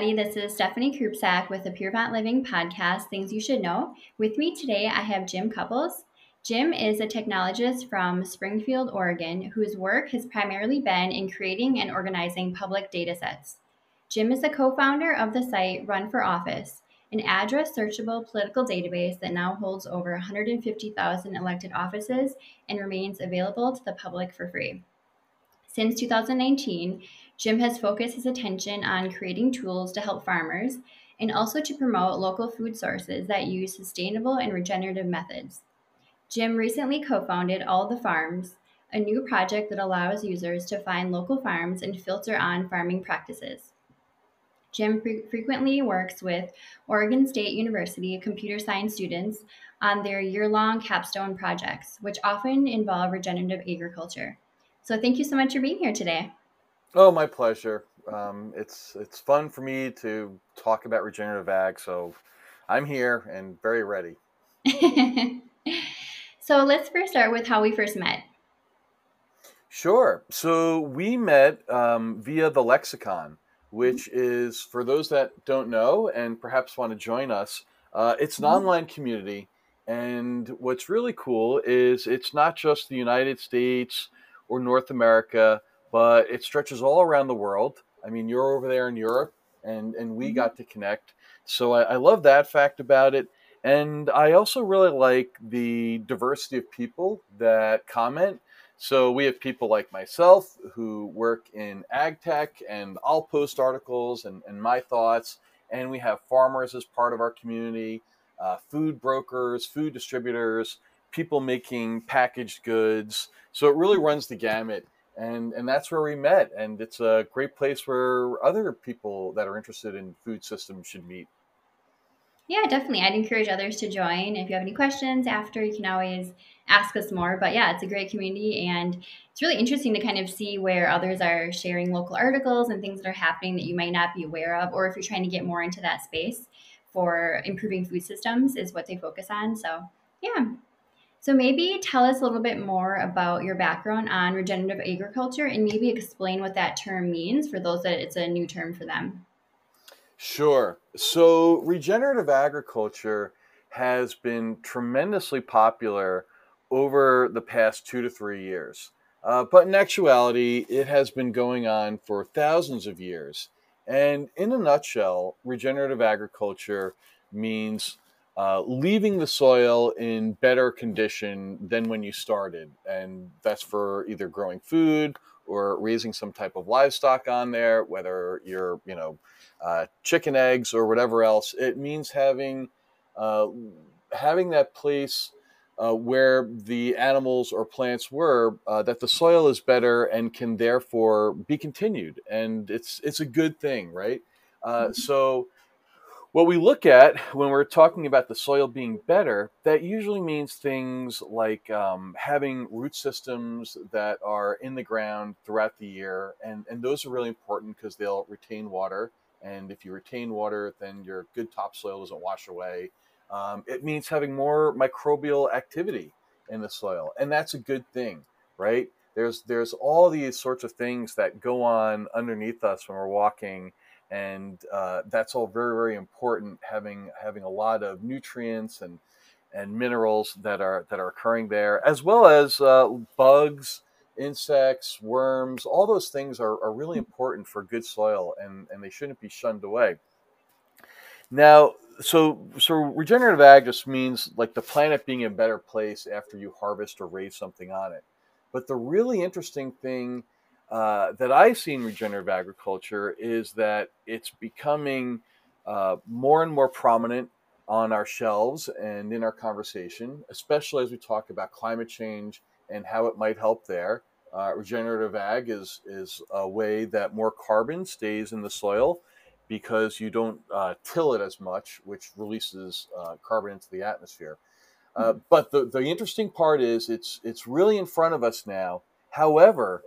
everybody. This is Stephanie Krupsak with the Purevant Living podcast, Things You Should Know. With me today, I have Jim Cupples. Jim is a technologist from Springfield, Oregon, whose work has primarily been in creating and organizing public data sets. Jim is the co founder of the site Run for Office, an address searchable political database that now holds over 150,000 elected offices and remains available to the public for free. Since 2019, Jim has focused his attention on creating tools to help farmers and also to promote local food sources that use sustainable and regenerative methods. Jim recently co founded All the Farms, a new project that allows users to find local farms and filter on farming practices. Jim fre- frequently works with Oregon State University computer science students on their year long capstone projects, which often involve regenerative agriculture. So, thank you so much for being here today. Oh, my pleasure. Um, it's it's fun for me to talk about regenerative ag, so I'm here and very ready. So let's first start with how we first met. Sure. So we met um, via the Lexicon, which mm-hmm. is, for those that don't know and perhaps want to join us, uh, it's an mm-hmm. online community. And what's really cool is it's not just the United States or North America, but it stretches all around the world. I mean, you're over there in Europe, and, and we mm-hmm. got to connect. So I, I love that fact about it. And I also really like the diversity of people that comment. So we have people like myself who work in ag tech, and I'll post articles and, and my thoughts. And we have farmers as part of our community, uh, food brokers, food distributors, people making packaged goods. So it really runs the gamut. And, and that's where we met. And it's a great place where other people that are interested in food systems should meet. Yeah, definitely. I'd encourage others to join. If you have any questions after, you can always ask us more. But yeah, it's a great community and it's really interesting to kind of see where others are sharing local articles and things that are happening that you might not be aware of, or if you're trying to get more into that space for improving food systems is what they focus on. So yeah. So maybe tell us a little bit more about your background on regenerative agriculture and maybe explain what that term means for those that it's a new term for them. Sure. So regenerative agriculture has been tremendously popular over the past two to three years. Uh, but in actuality, it has been going on for thousands of years. And in a nutshell, regenerative agriculture means uh, leaving the soil in better condition than when you started. And that's for either growing food or raising some type of livestock on there, whether you're, you know, uh, chicken eggs or whatever else. It means having uh, having that place uh, where the animals or plants were, uh, that the soil is better and can therefore be continued, and it's it's a good thing, right? Uh, mm-hmm. so. What we look at when we're talking about the soil being better, that usually means things like um, having root systems that are in the ground throughout the year, and, and those are really important because they'll retain water. And if you retain water, then your good topsoil doesn't wash away. Um, it means having more microbial activity in the soil, and that's a good thing, right? There's there's all these sorts of things that go on underneath us when we're walking, and uh, that's all very very important. Having having a lot of nutrients and and minerals that are that are occurring there, as well as uh, bugs insects, worms, all those things are, are really important for good soil and, and they shouldn't be shunned away. Now, so so regenerative ag just means like the planet being a better place after you harvest or raise something on it. But the really interesting thing uh, that I see in regenerative agriculture is that it's becoming uh, more and more prominent on our shelves and in our conversation, especially as we talk about climate change and how it might help there. Uh, regenerative ag is is a way that more carbon stays in the soil because you don't uh, till it as much, which releases uh, carbon into the atmosphere. Uh, hmm. but the, the interesting part is it's it's really in front of us now. However,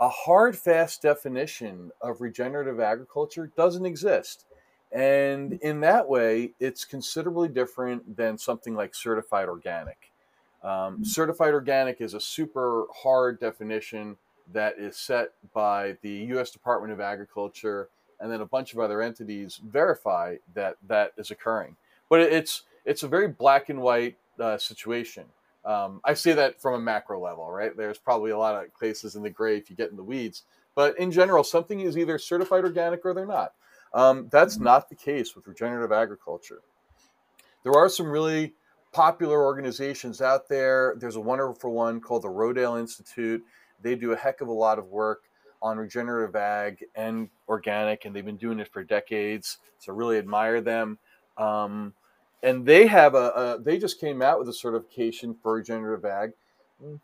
a hard, fast definition of regenerative agriculture doesn't exist. And hmm. in that way, it's considerably different than something like certified organic. Um, certified organic is a super hard definition that is set by the U.S. Department of Agriculture and then a bunch of other entities verify that that is occurring. But it's it's a very black and white uh, situation. Um, I say that from a macro level, right? There's probably a lot of places in the gray if you get in the weeds. But in general, something is either certified organic or they're not. Um, that's mm-hmm. not the case with regenerative agriculture. There are some really popular organizations out there. There's a wonderful one called the Rodale Institute. They do a heck of a lot of work on regenerative ag and organic, and they've been doing it for decades. So really admire them. Um, and they have a, a, they just came out with a certification for regenerative ag,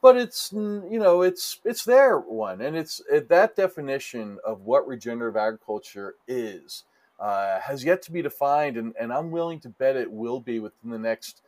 but it's you know it's it's their one, and it's it, that definition of what regenerative agriculture is uh, has yet to be defined, and, and I'm willing to bet it will be within the next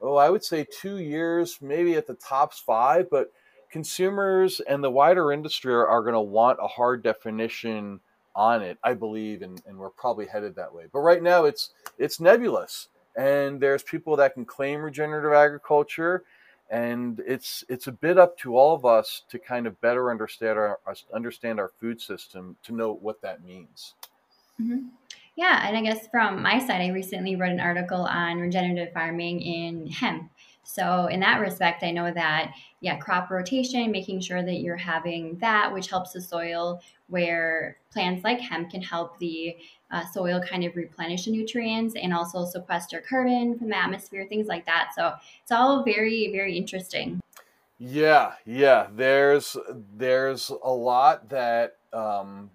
oh I would say two years, maybe at the tops five, but consumers and the wider industry are, are going to want a hard definition on it, I believe, and, and we're probably headed that way. But right now, it's it's nebulous, and there's people that can claim regenerative agriculture, and it's it's a bit up to all of us to kind of better understand our understand our food system to know what that means. Mm-hmm. Yeah, and I guess from my side, I recently wrote an article on regenerative farming in hemp. So in that respect, I know that yeah, crop rotation, making sure that you're having that, which helps the soil, where plants like hemp can help the uh, soil kind of replenish the nutrients and also sequester carbon from the atmosphere, things like that. So it's all very, very interesting. Yeah, yeah. There's there's a lot that um,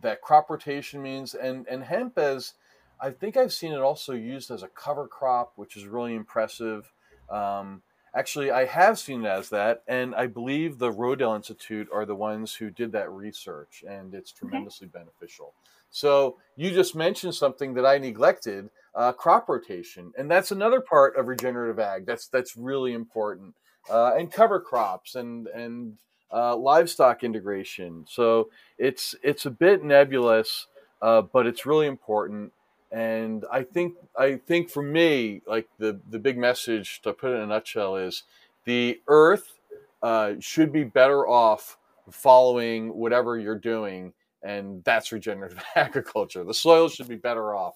that crop rotation means, and and hemp as I think I've seen it also used as a cover crop, which is really impressive. Um, actually, I have seen it as that, and I believe the Rodale Institute are the ones who did that research, and it's tremendously okay. beneficial. So you just mentioned something that I neglected: uh, crop rotation, and that's another part of regenerative ag. That's that's really important, uh, and cover crops and and uh, livestock integration. So it's it's a bit nebulous, uh, but it's really important. And I think I think for me, like the the big message to put it in a nutshell is the Earth uh, should be better off following whatever you're doing, and that's regenerative agriculture. The soil should be better off,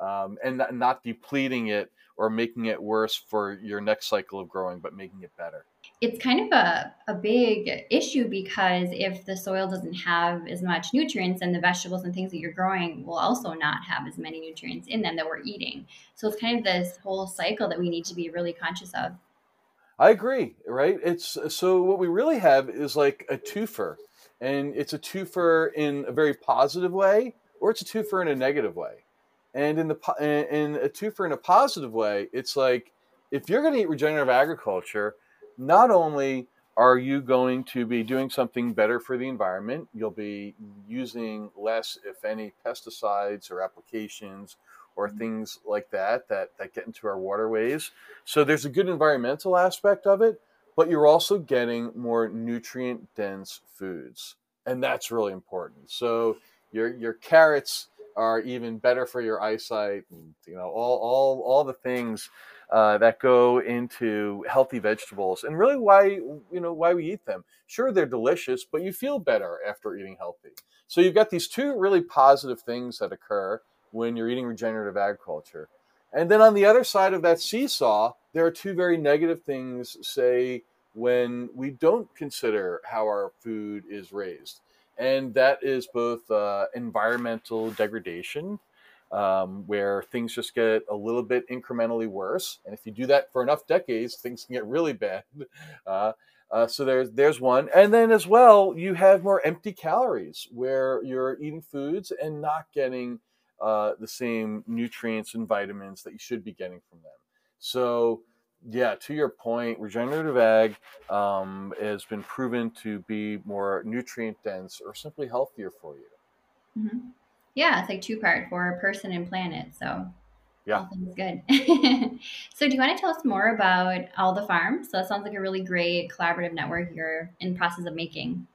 um, and not depleting it or making it worse for your next cycle of growing, but making it better. It's kind of a, a big issue because if the soil doesn't have as much nutrients and the vegetables and things that you're growing will also not have as many nutrients in them that we're eating. So it's kind of this whole cycle that we need to be really conscious of. I agree right? It's so what we really have is like a twofer and it's a twofer in a very positive way or it's a twofer in a negative way and in the in a twofer in a positive way it's like if you're going to eat regenerative agriculture not only are you going to be doing something better for the environment, you'll be using less, if any, pesticides or applications or mm-hmm. things like that, that that get into our waterways. So there's a good environmental aspect of it, but you're also getting more nutrient dense foods. And that's really important. So your your carrots are even better for your eyesight and you know all all all the things uh, that go into healthy vegetables and really why you know why we eat them. Sure, they're delicious, but you feel better after eating healthy. So you've got these two really positive things that occur when you're eating regenerative agriculture. And then on the other side of that seesaw, there are two very negative things, say, when we don't consider how our food is raised. And that is both uh, environmental degradation um, where things just get a little bit incrementally worse. And if you do that for enough decades, things can get really bad. Uh, uh, so there's there's one, and then as well, you have more empty calories where you're eating foods and not getting uh, the same nutrients and vitamins that you should be getting from them. So yeah, to your point, regenerative ag um, has been proven to be more nutrient dense or simply healthier for you. Mm-hmm. Yeah, it's like two part for a person and planet. So yeah, all things good. so do you want to tell us more about all the farms? So that sounds like a really great collaborative network you're in process of making.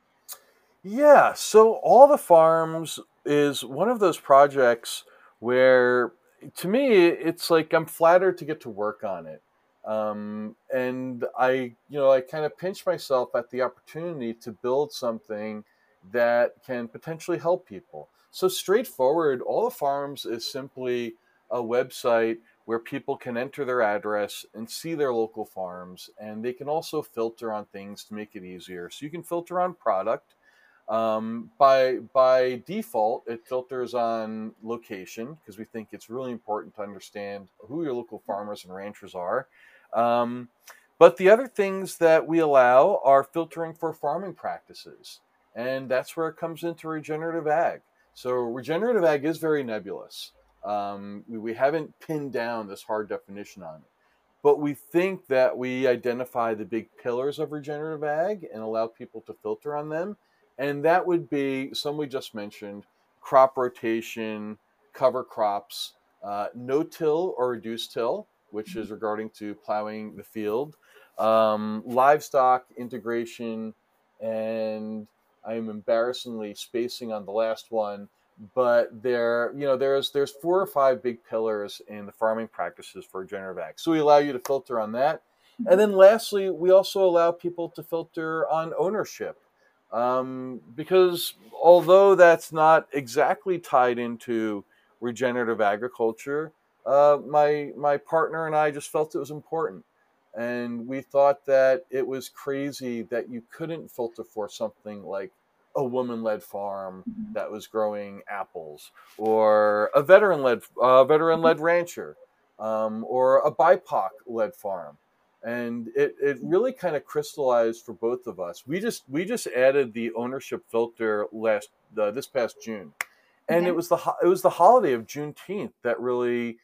Yeah, so all the farms is one of those projects where to me it's like I'm flattered to get to work on it. Um, and I, you know, I kind of pinch myself at the opportunity to build something that can potentially help people. So straightforward, all the farms is simply a website where people can enter their address and see their local farms, and they can also filter on things to make it easier. So you can filter on product. Um, by by default, it filters on location because we think it's really important to understand who your local farmers and ranchers are. Um, but the other things that we allow are filtering for farming practices. And that's where it comes into regenerative ag. So, regenerative ag is very nebulous. Um, we, we haven't pinned down this hard definition on it. But we think that we identify the big pillars of regenerative ag and allow people to filter on them. And that would be some we just mentioned crop rotation, cover crops, uh, no till or reduced till, which is regarding to plowing the field, um, livestock integration, and I am embarrassingly spacing on the last one, but there, you know, there's there's four or five big pillars in the farming practices for regenerative ag. So we allow you to filter on that, and then lastly, we also allow people to filter on ownership, um, because although that's not exactly tied into regenerative agriculture, uh, my my partner and I just felt it was important, and we thought that it was crazy that you couldn't filter for something like a woman-led farm mm-hmm. that was growing apples, or a veteran-led uh, veteran-led rancher, um, or a BIPOC-led farm, and it, it really kind of crystallized for both of us. We just we just added the ownership filter last uh, this past June, and okay. it was the it was the holiday of Juneteenth that really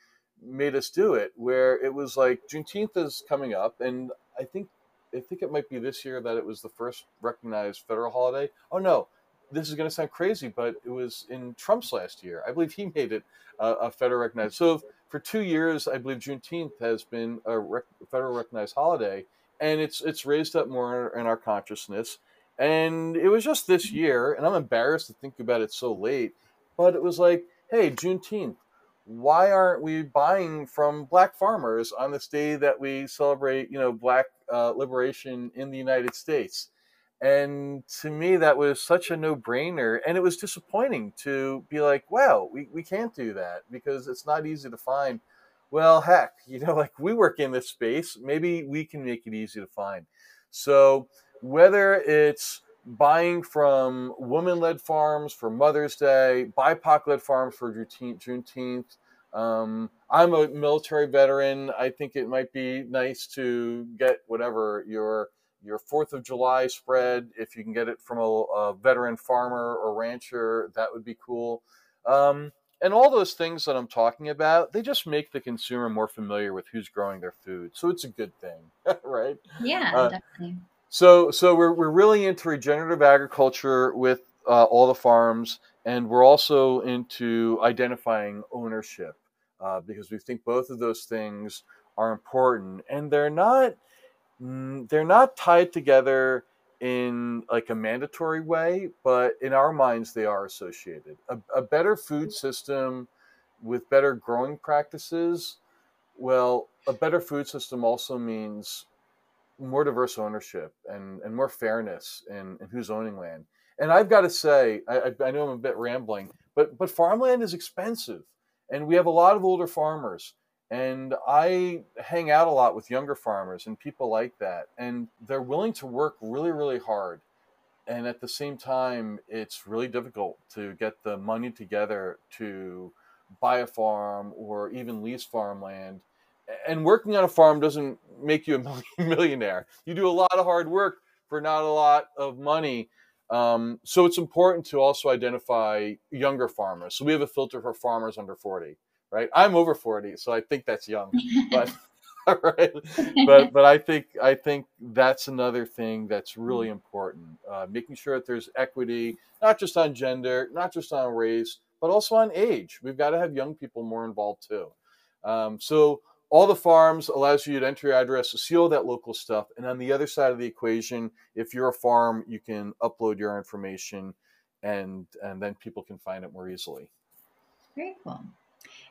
made us do it. Where it was like Juneteenth is coming up, and I think I think it might be this year that it was the first recognized federal holiday. Oh no, this is going to sound crazy, but it was in Trump's last year. I believe he made it uh, a federal recognized. So for two years, I believe Juneteenth has been a rec- federal recognized holiday, and it's it's raised up more in our consciousness. And it was just this year, and I'm embarrassed to think about it so late, but it was like, hey, Juneteenth why aren't we buying from black farmers on this day that we celebrate, you know, black uh, liberation in the United States? And to me, that was such a no brainer. And it was disappointing to be like, wow, we, we can't do that because it's not easy to find. Well, heck, you know, like we work in this space, maybe we can make it easy to find. So whether it's buying from woman led farms for Mother's Day, BIPOC led farms for Juneteenth. Um, I'm a military veteran. I think it might be nice to get whatever your your Fourth of July spread. If you can get it from a, a veteran farmer or rancher, that would be cool. Um, and all those things that I'm talking about, they just make the consumer more familiar with who's growing their food. So it's a good thing, right? Yeah, uh, definitely. So, so we're, we're really into regenerative agriculture with uh, all the farms, and we're also into identifying ownership uh, because we think both of those things are important, and they're not Mm, they're not tied together in like a mandatory way, but in our minds they are associated. A, a better food mm. system with better growing practices, well, a better food system also means more diverse ownership and, and more fairness in, in who's owning land. And I've got to say, I, I know I'm a bit rambling, but but farmland is expensive, and we have a lot of older farmers. And I hang out a lot with younger farmers and people like that, and they're willing to work really, really hard. And at the same time, it's really difficult to get the money together to buy a farm or even lease farmland and working on a farm doesn't make you a millionaire. You do a lot of hard work for not a lot of money. Um, so it's important to also identify younger farmers. So we have a filter for farmers under 40, right? I'm over 40, so I think that's young. But right, but but I think I think that's another thing that's really important. Uh, making sure that there's equity, not just on gender, not just on race, but also on age. We've got to have young people more involved too. Um, so all the farms allows you to enter your address to see all that local stuff. And on the other side of the equation, if you're a farm, you can upload your information and and then people can find it more easily. Very cool.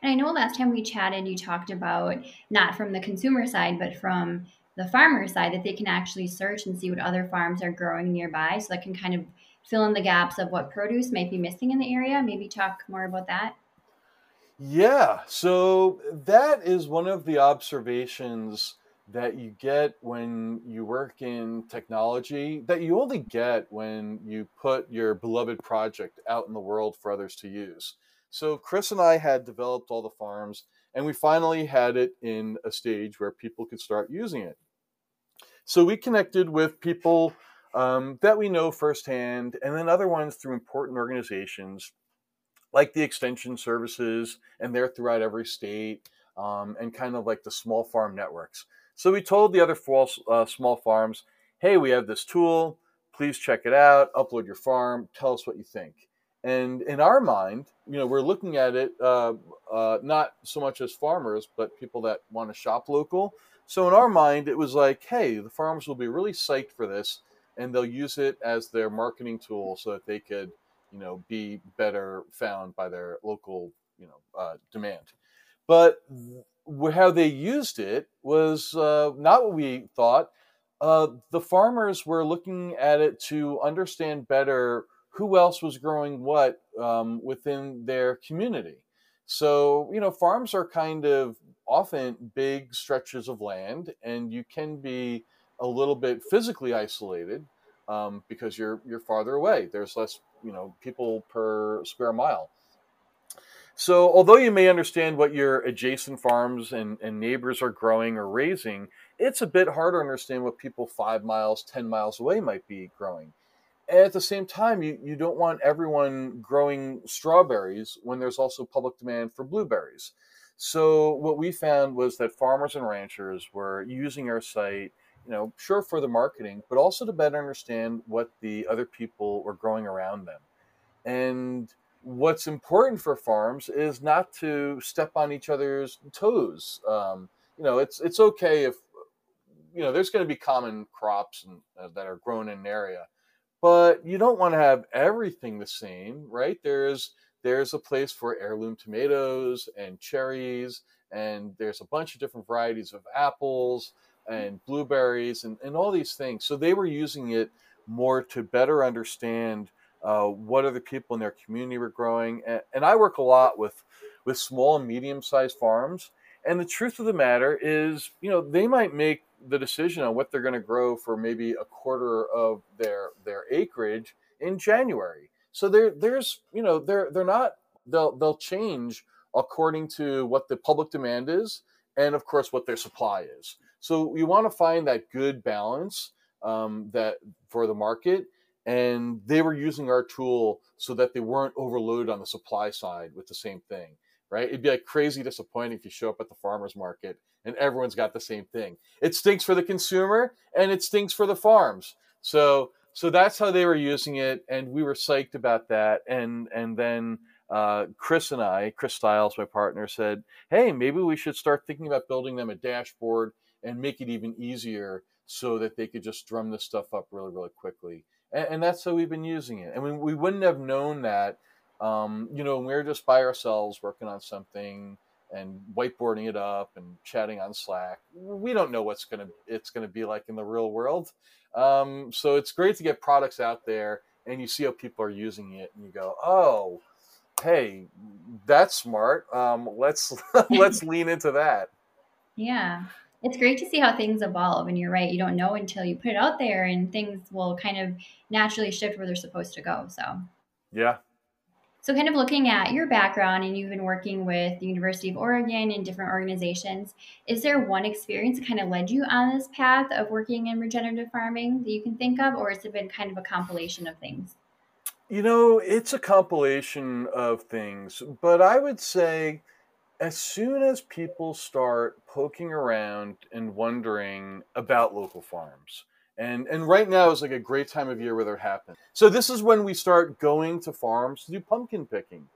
And I know last time we chatted, you talked about not from the consumer side, but from the farmer side, that they can actually search and see what other farms are growing nearby. So that can kind of fill in the gaps of what produce might be missing in the area. Maybe talk more about that. Yeah, so that is one of the observations that you get when you work in technology that you only get when you put your beloved project out in the world for others to use. So, Chris and I had developed all the farms, and we finally had it in a stage where people could start using it. So, we connected with people um, that we know firsthand, and then other ones through important organizations like the extension services, and they're throughout every state, um, and kind of like the small farm networks. So we told the other uh, small farms, hey, we have this tool. Please check it out. Upload your farm. Tell us what you think. And in our mind, you know, we're looking at it uh, uh, not so much as farmers, but people that want to shop local. So in our mind, it was like, hey, the farmers will be really psyched for this, and they'll use it as their marketing tool so that they could, you know, be better found by their local, you know, uh, demand. But how they used it was uh, not what we thought. Uh, the farmers were looking at it to understand better who else was growing what um, within their community. So, you know, farms are kind of often big stretches of land, and you can be a little bit physically isolated um, because you're you're farther away. There's less, you know, people per square mile. So, although you may understand what your adjacent farms and, and neighbors are growing or raising, it's a bit harder to understand what people five miles, 10 miles away might be growing. At the same time, you, you don't want everyone growing strawberries when there's also public demand for blueberries. So, what we found was that farmers and ranchers were using our site, you know, sure for the marketing, but also to better understand what the other people were growing around them. And what's important for farms is not to step on each other's toes. Um, you know, it's it's okay if you know there's going to be common crops and, uh, that are grown in an area, but you don't want to have everything the same, right? There's there's a place for heirloom tomatoes and cherries, and there's a bunch of different varieties of apples and blueberries and, and all these things. So they were using it more to better understand uh, what other people in their community were growing. And, and I work a lot with with small and medium sized farms. And the truth of the matter is, you know, they might make the decision on what they're going to grow for maybe a quarter of their their acreage in January. So there there's you know they're they're not they'll they'll change according to what the public demand is and of course what their supply is. So you want to find that good balance um, that for the market and they were using our tool so that they weren't overloaded on the supply side with the same thing right? It'd be like crazy disappointing if you show up at the farmers market and everyone's got the same thing. It stinks for the consumer and it stinks for the farms. So so that's how they were using it and we were psyched about that. And and then uh, chris and i chris stiles my partner said hey maybe we should start thinking about building them a dashboard and make it even easier so that they could just drum this stuff up really really quickly. And, and that's how we've been using it. I mean, we wouldn't have known that, um, you know, we are just by ourselves working on something and whiteboarding it up and chatting on Slack. We don't know what's gonna it's gonna be like in the real world. Um, so it's great to get products out there and you see how people are using it and you go, oh, hey, that's smart. Um, let's let's lean into that. Yeah it's great to see how things evolve. And you're right, you don't know until you put it out there, and things will kind of naturally shift where they're supposed to go. So, yeah. So, kind of looking at your background, and you've been working with the University of Oregon and different organizations, is there one experience that kind of led you on this path of working in regenerative farming that you can think of, or has it been kind of a compilation of things? You know, it's a compilation of things, but I would say as soon as people start poking around and wondering about local farms, and and right now is like a great time of year where they're happening. So this is when we start going to farms to do pumpkin picking,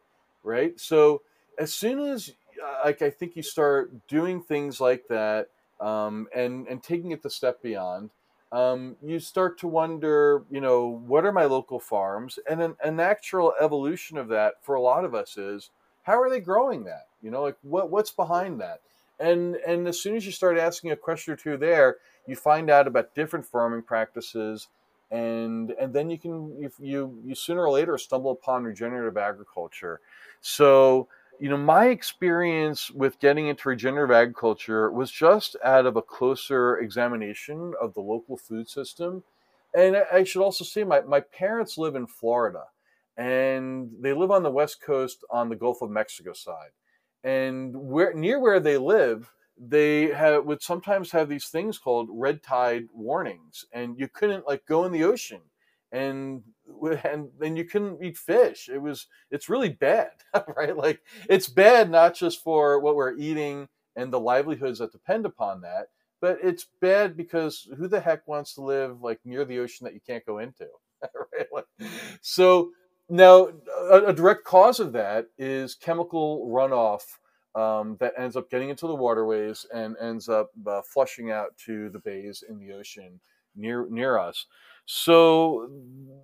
right? So as soon as uh, like I think you start doing things like that, um, and and taking it the step beyond, um, you start to wonder, you know, what are my local farms? And an, a natural evolution of that for a lot of us is how are they growing that? You know, like what what's behind that? And and as soon as you start asking a question or two there, you find out about different farming practices and and then you can if you you sooner or later stumble upon regenerative agriculture. So you know my experience with getting into regenerative agriculture was just out of a closer examination of the local food system and I should also say my, my parents live in Florida and they live on the west coast on the Gulf of Mexico side. And where near where they live, they have, would sometimes have these things called red tide warnings, and you couldn't like go in the ocean, and and then you couldn't eat fish. It was it's really bad, right? Like it's bad not just for what we're eating and the livelihoods that depend upon that, but it's bad because who the heck wants to live like near the ocean that you can't go into right like, so now a, a, direct cause of that is chemical runoff um, that ends up getting into the waterways and ends up uh, flushing out to the bays in the ocean near near us. So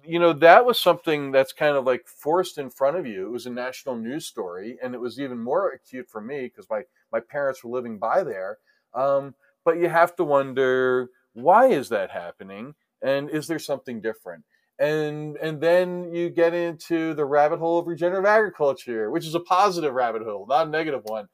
you know that was something that's kind of like forced in front of you. It was a national news story and it was even more acute for me because my my parents were living by there. Um, but you have to wonder why is that happening? And is there something different and and then you get into the rabbit hole of regenerative agriculture which is a positive rabbit hole not a negative one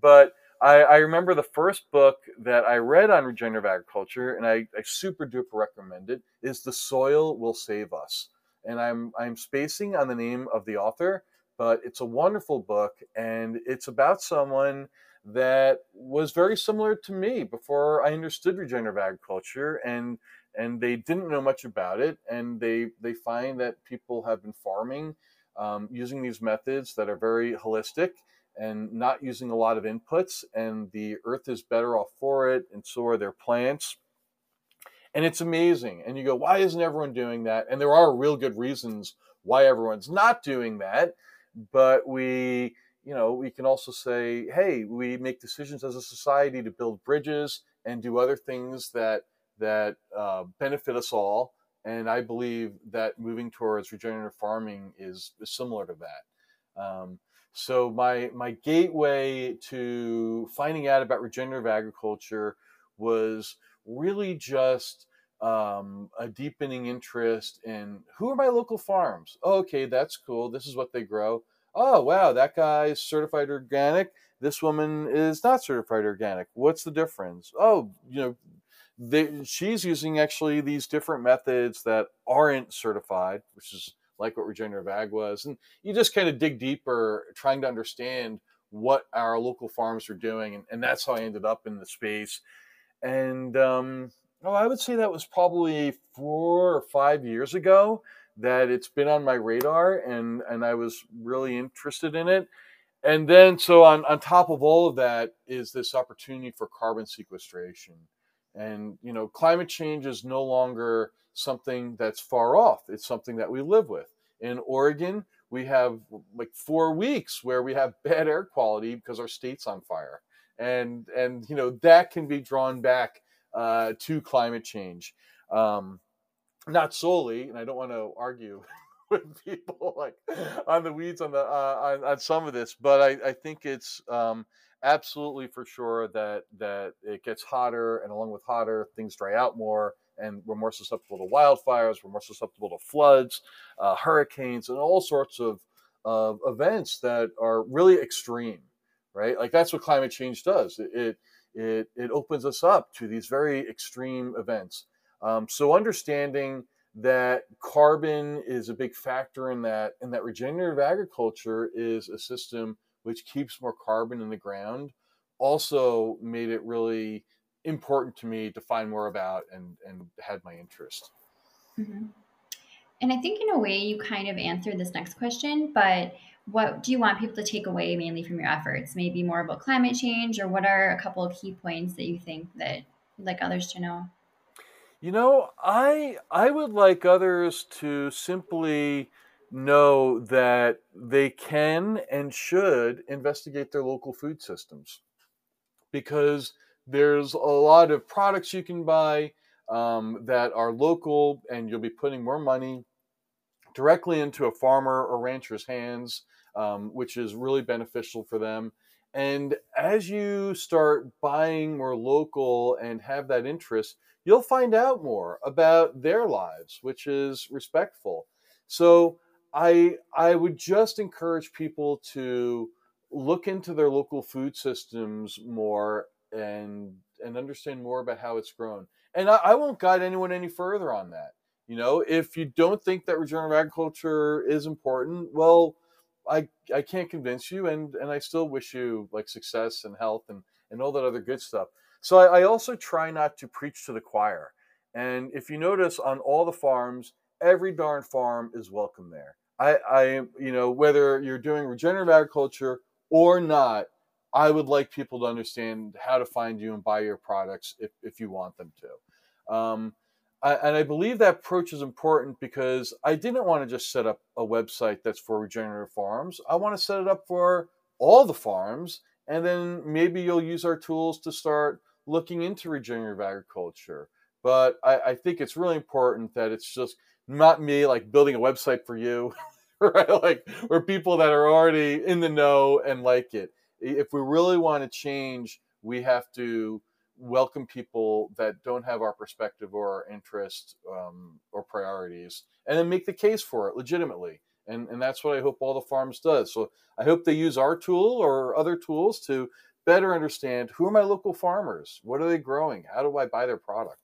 but I, I remember the first book that I read on regenerative agriculture, and I, I super duper recommend it, is The Soil Will Save Us. And I'm I'm spacing on the name of the author, but it's a wonderful book, and it's about someone that was very similar to me before I understood regenerative agriculture and and they didn't know much about it and they they find that people have been farming um, using these methods that are very holistic and not using a lot of inputs and the earth is better off for it and so are their plants. And it's amazing and you go why isn't everyone doing that? And there are real good reasons why everyone's not doing that but we you know, we can also say, hey, we make decisions as a society to build bridges and do other things that that uh, benefit us all. And I believe that moving towards regenerative farming is, is similar to that. Um, so my my gateway to finding out about regenerative agriculture was really just um, a deepening interest in who are my local farms. Oh, okay, that's cool. This is what they grow oh wow that guy's certified organic this woman is not certified organic what's the difference oh you know they, she's using actually these different methods that aren't certified which is like what regenerative ag was and you just kind of dig deeper trying to understand what our local farms are doing and, and that's how i ended up in the space and um, well, i would say that was probably four or five years ago that it's been on my radar and and I was really interested in it. And then so on on top of all of that is this opportunity for carbon sequestration. And you know, climate change is no longer something that's far off. It's something that we live with. In Oregon, we have like 4 weeks where we have bad air quality because our state's on fire. And and you know, that can be drawn back uh, to climate change. Um, not solely, and I don't want to argue with people like on the weeds on the uh, on, on some of this, but I, I think it's um, absolutely for sure that that it gets hotter, and along with hotter, things dry out more, and we're more susceptible to wildfires, we're more susceptible to floods, uh, hurricanes, and all sorts of of events that are really extreme, right? Like that's what climate change does. It it it, opens us up to these very extreme events um, so understanding that carbon is a big factor in that, and that regenerative agriculture is a system which keeps more carbon in the ground, also made it really important to me to find more about and and had my interest. Mm-hmm. And I think in a way you kind of answered this next question, but what do you want people to take away mainly from your efforts? Maybe more about climate change, or what are a couple of key points that you think that you'd like others to know? You know, I I would like others to simply know that they can and should investigate their local food systems because there's a lot of products you can buy um, that are local and you'll be putting more money directly into a farmer or rancher's hands um, which is really beneficial for them And as you start buying more local and have that interest, you'll find out more about their lives, which is respectful. So I I would just encourage people to look into their local food systems more and and understand more about how it's grown. And I, I won't guide anyone any further on that. You know, if you don't think that regenerative agriculture is important, well, I I can't convince you, and and I still wish you like success and health and and all that other good stuff. So I, I also try not to preach to the choir. And if you notice on all the farms, every darn farm is welcome there. I, I you know whether you're doing regenerative agriculture or not, I would like people to understand how to find you and buy your products if, if you want them to. Um, I, and I believe that approach is important because I didn't want to just set up a website that's for regenerative farms. I want to set it up for all the farms, and then maybe you'll use our tools to start looking into regenerative agriculture. But I, I think it's really important that it's just not me like building a website for you, right? Like we're people that are already in the know and like it if we really want to change, we have to welcome people that don't have our perspective or our interest um, or priorities, and then make the case for it legitimately. And and that's what I hope all the farms does. So I hope they use our tool or other tools to better understand who are my local farmers, what are they growing, how do I buy their product.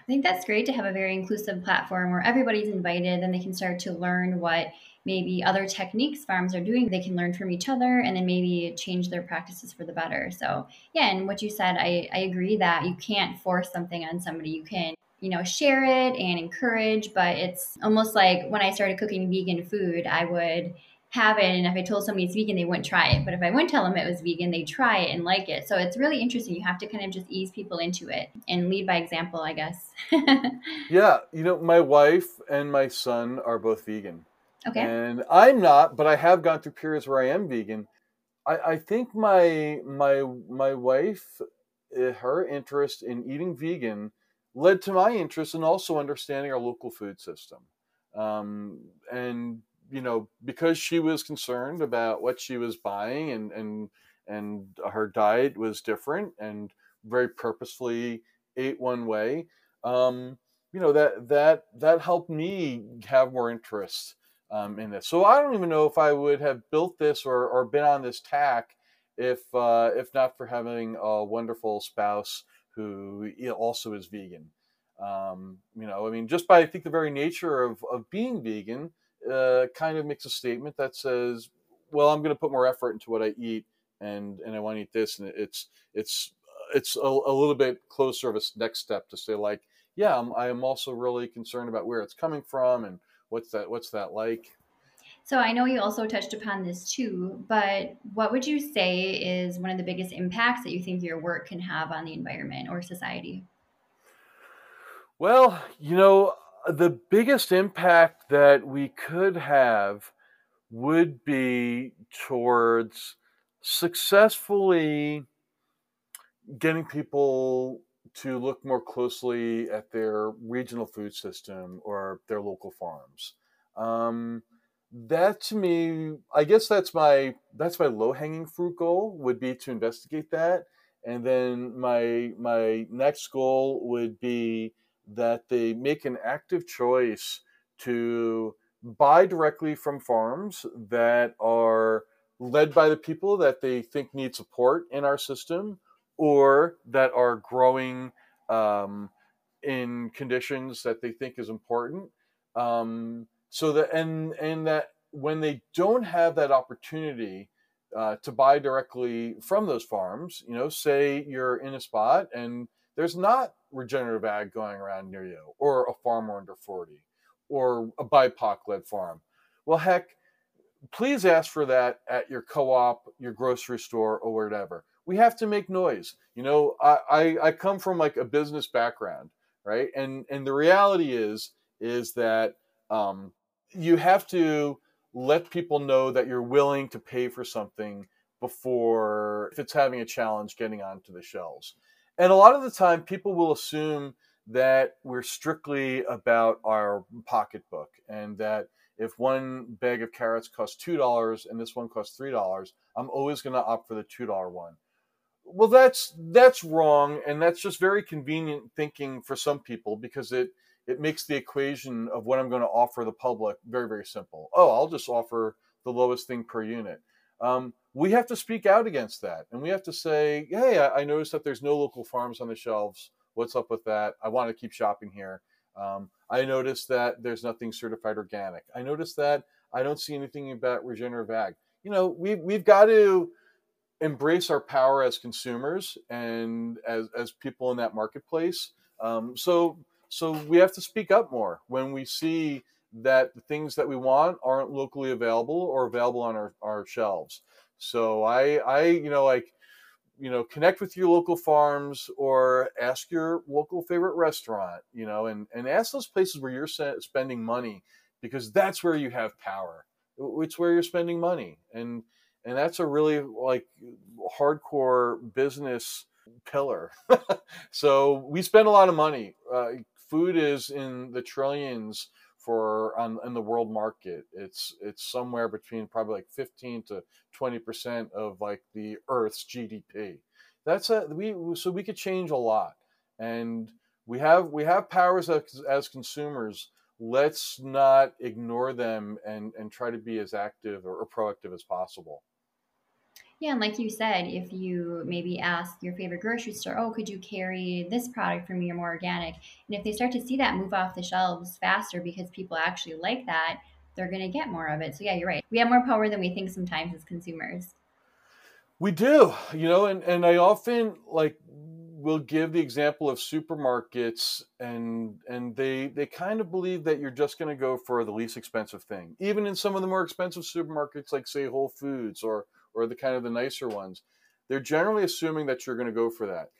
I think that's great to have a very inclusive platform where everybody's invited and they can start to learn what maybe other techniques farms are doing they can learn from each other and then maybe change their practices for the better. So yeah and what you said i, I agree that you can't force something on somebody. You can you know share it and encourage but it's almost like when i started cooking vegan food i would have it and if i told somebody it's vegan they wouldn't try it but if i wouldn't tell them it was vegan they try it and like it so it's really interesting you have to kind of just ease people into it and lead by example i guess yeah you know my wife and my son are both vegan Okay. And I'm not, but I have gone through periods where I am vegan. I, I think my my my wife, eh, her interest in eating vegan, led to my interest in also understanding our local food system. Um, and you know, because she was concerned about what she was buying, and and and her diet was different, and very purposefully ate one way. Um, you know that that that helped me have more interest um, in this. So I don't even know if I would have built this or, or been on this tack if uh, if not for having a wonderful spouse who also is vegan. Um, you know, I mean, just by I think the very nature of, of being vegan uh, kind of makes a statement that says, well, I'm going to put more effort into what I eat, and and I want to eat this, and it's it's it's a, a little bit closer of a next step to say like, yeah, I'm, I am also really concerned about where it's coming from and what's that what's that like? So i know you also touched upon this too but what would you say is one of the biggest impacts that you think your work can have on the environment or society? Well you know the biggest impact that we could have would be towards successfully getting people to look more closely at their regional food system or their local farms. Um, that to me, I guess that's my that's my low hanging fruit goal would be to investigate that, and then my my next goal would be that they make an active choice to buy directly from farms that are led by the people that they think need support in our system or that are growing um, in conditions that they think is important. Um, so that and and that when they don't have that opportunity uh, to buy directly from those farms, you know, say you're in a spot and there's not regenerative ag going around near you, or a farmer under 40, or a BIPOC led farm. Well, heck, please ask for that at your co op, your grocery store, or whatever we have to make noise. You know, I, I, I come from like a business background, right? And and the reality is is that um, you have to let people know that you're willing to pay for something before if it's having a challenge getting onto the shelves. And a lot of the time, people will assume that we're strictly about our pocketbook and that if one bag of carrots costs two dollars and this one costs three dollars, I'm always going to opt for the two dollar one. Well, that's that's wrong, and that's just very convenient thinking for some people because it it makes the equation of what I'm going to offer the public very very simple. Oh, I'll just offer the lowest thing per unit. Um, we have to speak out against that, and we have to say, "Hey, I, I noticed that there's no local farms on the shelves. What's up with that? I want to keep shopping here." Um, I noticed that there's nothing certified organic. I noticed that I don't see anything about regenerative ag. You know, we've we've got to embrace our power as consumers and as as people in that marketplace. Um, so so we have to speak up more when we see that the things that we want aren't locally available or available on our, our shelves. So I I you know like you know connect with your local farms or ask your local favorite restaurant you know and and ask those places where you're spending money because that's where you have power. It's where you're spending money. And and that's a really like hardcore business pillar. So we spend a lot of money. Uh, food is in the trillions for on in the world market. It's it's somewhere between probably like 15 to 20 percent of like the Earth's GDP. That's a we so we could change a lot, and we have we have powers as, as consumers. Let's not ignore them and and try to be as active or, or proactive as possible. Yeah, and like you said, if you maybe ask your favorite grocery store, oh, could you carry this product for me or more organic? And if they start to see that move off the shelves faster because people actually like that, they're going to get more of it. So, yeah, you're right. We have more power than we think sometimes as consumers. We do, you know, and, and I often like will give the example of supermarkets and and they they kind of believe that you're just going to go for the least expensive thing even in some of the more expensive supermarkets like say whole foods or or the kind of the nicer ones, they're generally assuming that you're going to go for that.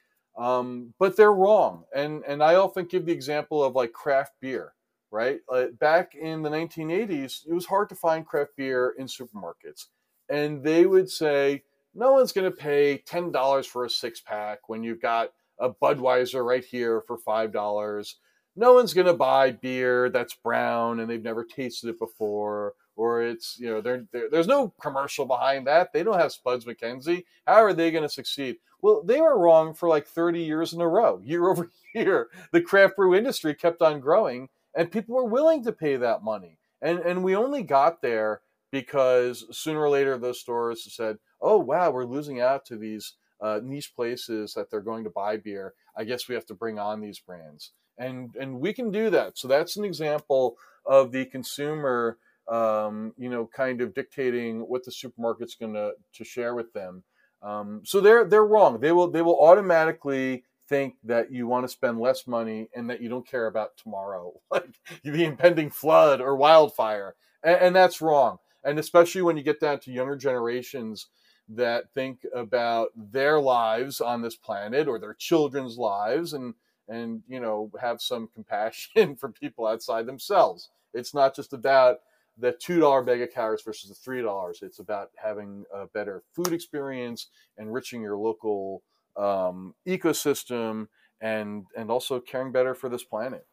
Um, but they're wrong. And and I often give the example of like craft beer, right? Uh, back in the 1980s, it was hard to find craft beer in supermarkets, and they would say no one's going to pay ten dollars for a six pack when you've got a Budweiser right here for five dollars. No one's going to buy beer that's brown and they've never tasted it before or it's you know they're, they're, there's no commercial behind that. They don't have Spuds MacKenzie. How are they going to succeed? Well, they were wrong for like 30 years in a row, year over year. The craft brew industry kept on growing, and people were willing to pay that money. And and we only got there because sooner or later those stores said, "Oh wow, we're losing out to these uh, niche places that they're going to buy beer. I guess we have to bring on these brands." And and we can do that. So that's an example of the consumer um, you know, kind of dictating what the supermarket's going to to share with them. Um, so they're they're wrong. They will they will automatically think that you want to spend less money and that you don't care about tomorrow, like the impending flood or wildfire, and, and that's wrong. And especially when you get down to younger generations that think about their lives on this planet or their children's lives, and and you know have some compassion for people outside themselves. It's not just about the two dollar bag of carrots versus the three dollars. It's about having a better food experience, enriching your local um, ecosystem, and and also caring better for this planet.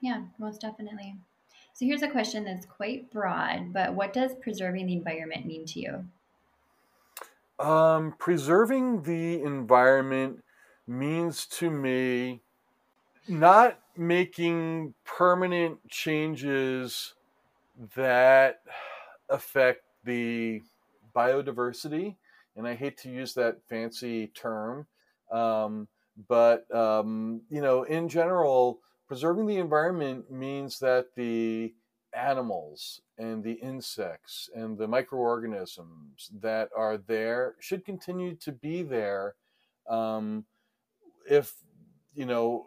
Yeah, most definitely. So here's a question that's quite broad, but what does preserving the environment mean to you? Um, preserving the environment means to me not making permanent changes that affect the biodiversity. And I hate to use that fancy term, um, but um, you know, in general, preserving the environment means that the animals and the insects and the microorganisms that are there should continue to be there. Um, if you know,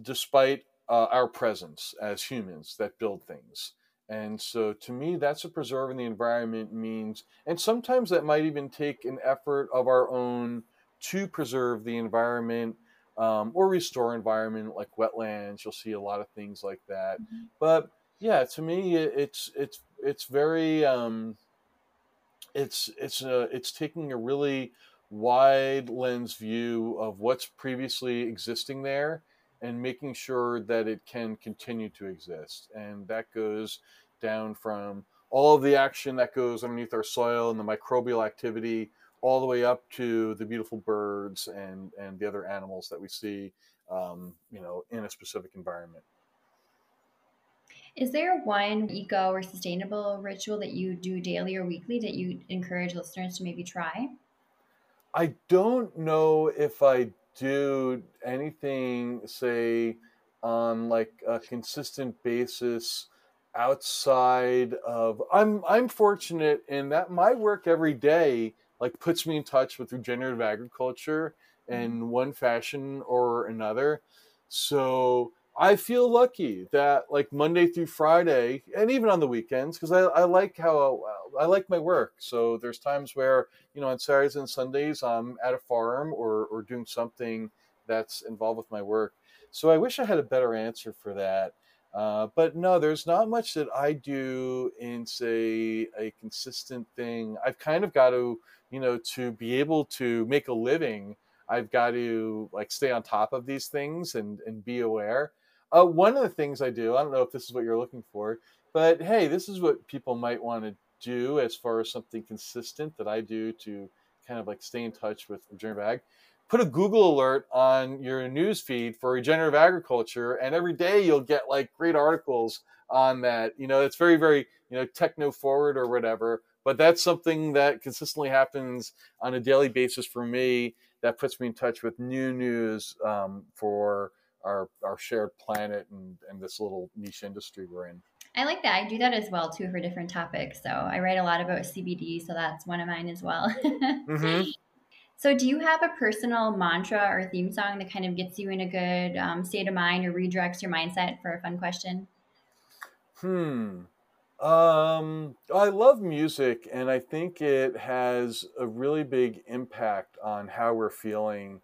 despite uh, our presence as humans that build things. And so to me, that's what preserving the environment means. And sometimes that might even take an effort of our own to preserve the environment um, or restore environment like wetlands. You'll see a lot of things like that. Mm-hmm. But yeah, to me, it's it's it's very um, it's it's a, it's taking a really wide lens view of what's previously existing there and making sure that it can continue to exist. And that goes down from all of the action that goes underneath our soil and the microbial activity all the way up to the beautiful birds and and the other animals that we see um, you know in a specific environment. Is there one eco or sustainable ritual that you do daily or weekly that you encourage listeners to maybe try? I don't know if i do anything say on like a consistent basis outside of i'm i'm fortunate in that my work every day like puts me in touch with regenerative agriculture in mm-hmm. one fashion or another. So i feel lucky that like monday through friday and even on the weekends because I, I like how i like my work. So there's times where you know on saturdays and sundays i'm at a farm or or doing something that's involved with my work. So i wish i had a better answer for that uh, but no, there's not much that I do in say a consistent thing. I've kind of got to, you know, to be able to make a living. I've got to like stay on top of these things and and be aware. Uh, one of the things I do, I don't know if this is what you're looking for, but hey, this is what people might want to do as far as something consistent that I do to kind of like stay in touch with regenerative ag put a Google alert on your news feed for regenerative agriculture, and every day you'll get like great articles on that. You know, it's very, very, you know, techno forward or whatever. But that's something that consistently happens on a daily basis for me. That puts me in touch with new news um, for our our shared planet and, and this little niche industry we're in. I like that. I do that as well too for different topics. So I write a lot about CBD, so that's one of mine as well. mm-hmm. So, do you have a personal mantra or theme song that kind of gets you in a good um, state of mind or redirects your mindset for a fun question? Hmm. Um, I love music, and I think it has a really big impact on how we're feeling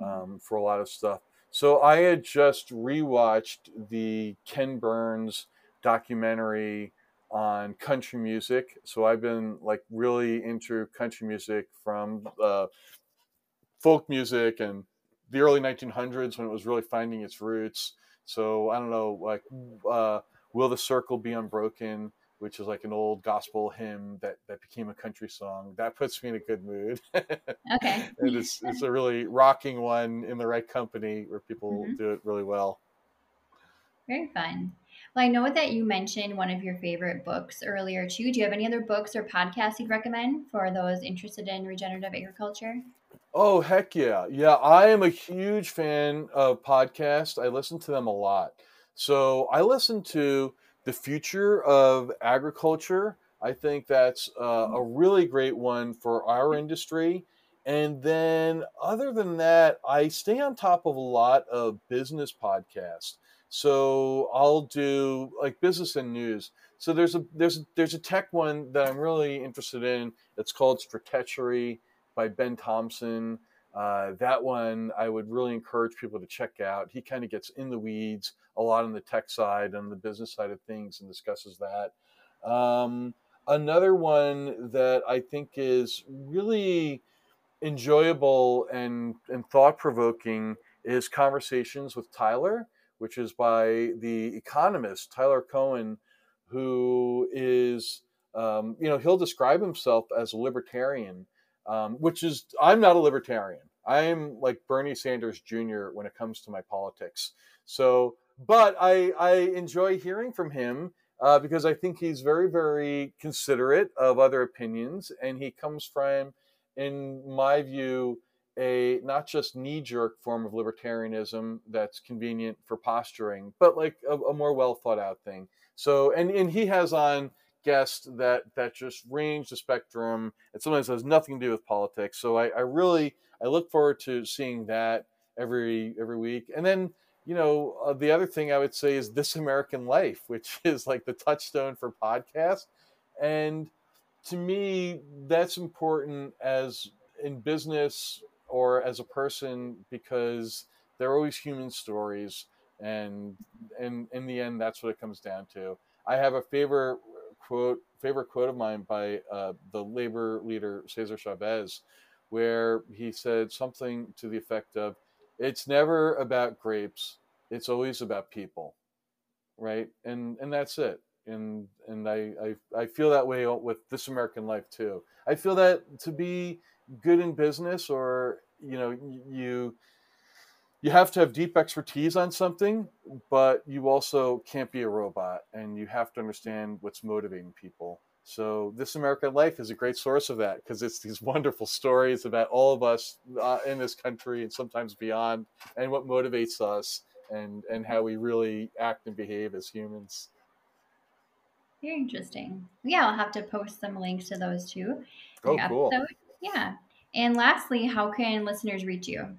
mm-hmm. um, for a lot of stuff. So, I had just rewatched the Ken Burns documentary on country music. So I've been like really into country music from uh, folk music and the early 1900s when it was really finding its roots. So I don't know, like uh, "Will the Circle Be Unbroken," which is like an old gospel hymn that that became a country song. That puts me in a good mood. okay, and it's it's a really rocking one in the right company where people mm-hmm. do it really well. Very fun. Well, I know that you mentioned one of your favorite books earlier too. Do you have any other books or podcasts you'd recommend for those interested in regenerative agriculture? Oh, heck yeah. Yeah, I am a huge fan of podcasts. I listen to them a lot. So I listen to The Future of Agriculture. I think that's uh, a really great one for our industry. And then, other than that, I stay on top of a lot of business podcasts. So I'll do like business and news. So there's a there's there's a tech one that I'm really interested in. It's called Stratechery by Ben Thompson. Uh, that one I would really encourage people to check out. He kind of gets in the weeds a lot on the tech side and the business side of things and discusses that. Um, another one that I think is really enjoyable and, and thought provoking is Conversations with Tyler, which is by the economist Tyler Cowen, who is, um, you know, he'll describe himself as a libertarian um, which is I'm not a libertarian. I am like Bernie Sanders Jr. when it comes to my politics. So, but I I enjoy hearing from him uh, because I think he's very very considerate of other opinions, and he comes from, in my view, a not just knee jerk form of libertarianism that's convenient for posturing, but like a, a more well thought out thing. So, and and he has on guests that that just range the spectrum and sometimes has nothing to do with politics. So I, I really I look forward to seeing that every every week. And then you know uh, the other thing I would say is This American Life, which is like the touchstone for podcast. And to me, that's important as in business or as a person because they're always human stories and and in the end that's what it comes down to i have a favorite quote, favorite quote of mine by uh, the labor leader Cesar Chavez, where he said something to the effect of, "It's never about grapes; it's always about people." Right, and and that's it. and and I, I I feel that way with this American life too. I feel that to be good in business, or you know, you you have to have deep expertise on something, but you also can't be a robot, and you have to understand what's motivating people. So this American Life is a great source of that because it's these wonderful stories about all of us uh, in this country and sometimes beyond, and what motivates us, and and how we really act and behave as humans. Very interesting. Yeah, I'll have to post some links to those too. Oh, cool. Yeah. And lastly, how can listeners reach you?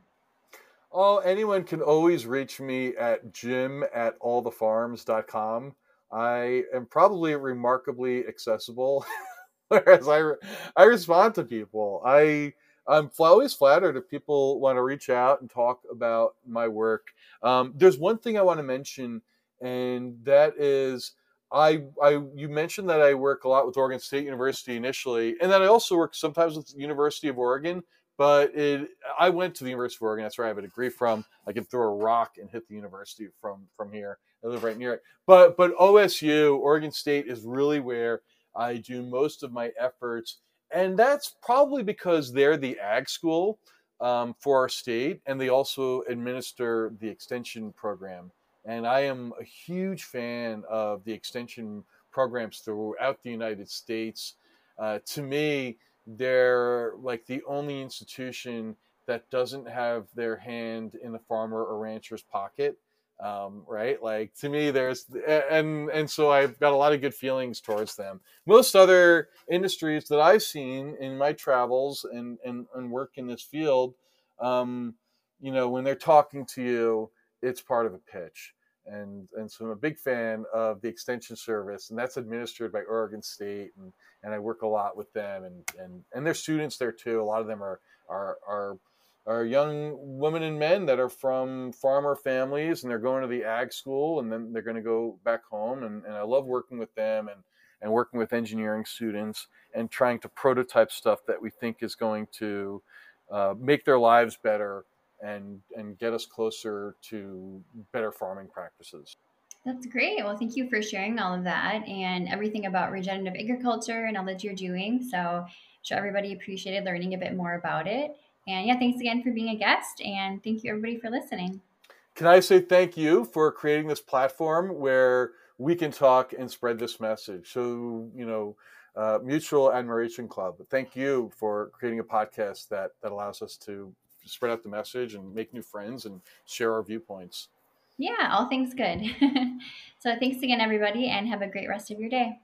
Oh, anyone can always reach me at jim at allthefarms.com. I am probably remarkably accessible, whereas I, I respond to people. I I'm always flattered if people want to reach out and talk about my work. Um, there's one thing I want to mention, and that is I, I you mentioned that I work a lot with Oregon State University initially, and then I also work sometimes with the University of Oregon. But it, I went to the University of Oregon. That's where I have a degree from. I can throw a rock and hit the university from from here. I live right near it. But but OSU, Oregon State, is really where I do most of my efforts, and that's probably because they're the ag school um, for our state, and they also administer the extension program. And I am a huge fan of the extension programs throughout the United States. Uh, to me, they're like the only institution that doesn't have their hand in the farmer or rancher's pocket um, right like to me there's and and so i've got a lot of good feelings towards them most other industries that i've seen in my travels and and, and work in this field um, you know when they're talking to you it's part of a pitch. And and so i'm a big fan of the extension service and that's administered by oregon state and and i work a lot with them and and and their students there too. A lot of them are are are are young women and men that are from farmer families and they're going to the ag school and then they're going to go back home and, and i love working with them and, and working with engineering students and trying to prototype stuff that we think is going to uh, make their lives better and and get us closer to better farming practices that's great. Well, thank you for sharing all of that and everything about regenerative agriculture and all that you're doing. So, I'm sure everybody appreciated learning a bit more about it. And yeah, thanks again for being a guest. And thank you, everybody, for listening. Can I say thank you for creating this platform where we can talk and spread this message? So, you know, uh, Mutual Admiration Club, thank you for creating a podcast that, that allows us to spread out the message and make new friends and share our viewpoints. Yeah, all things good. so, thanks again, everybody, and have a great rest of your day.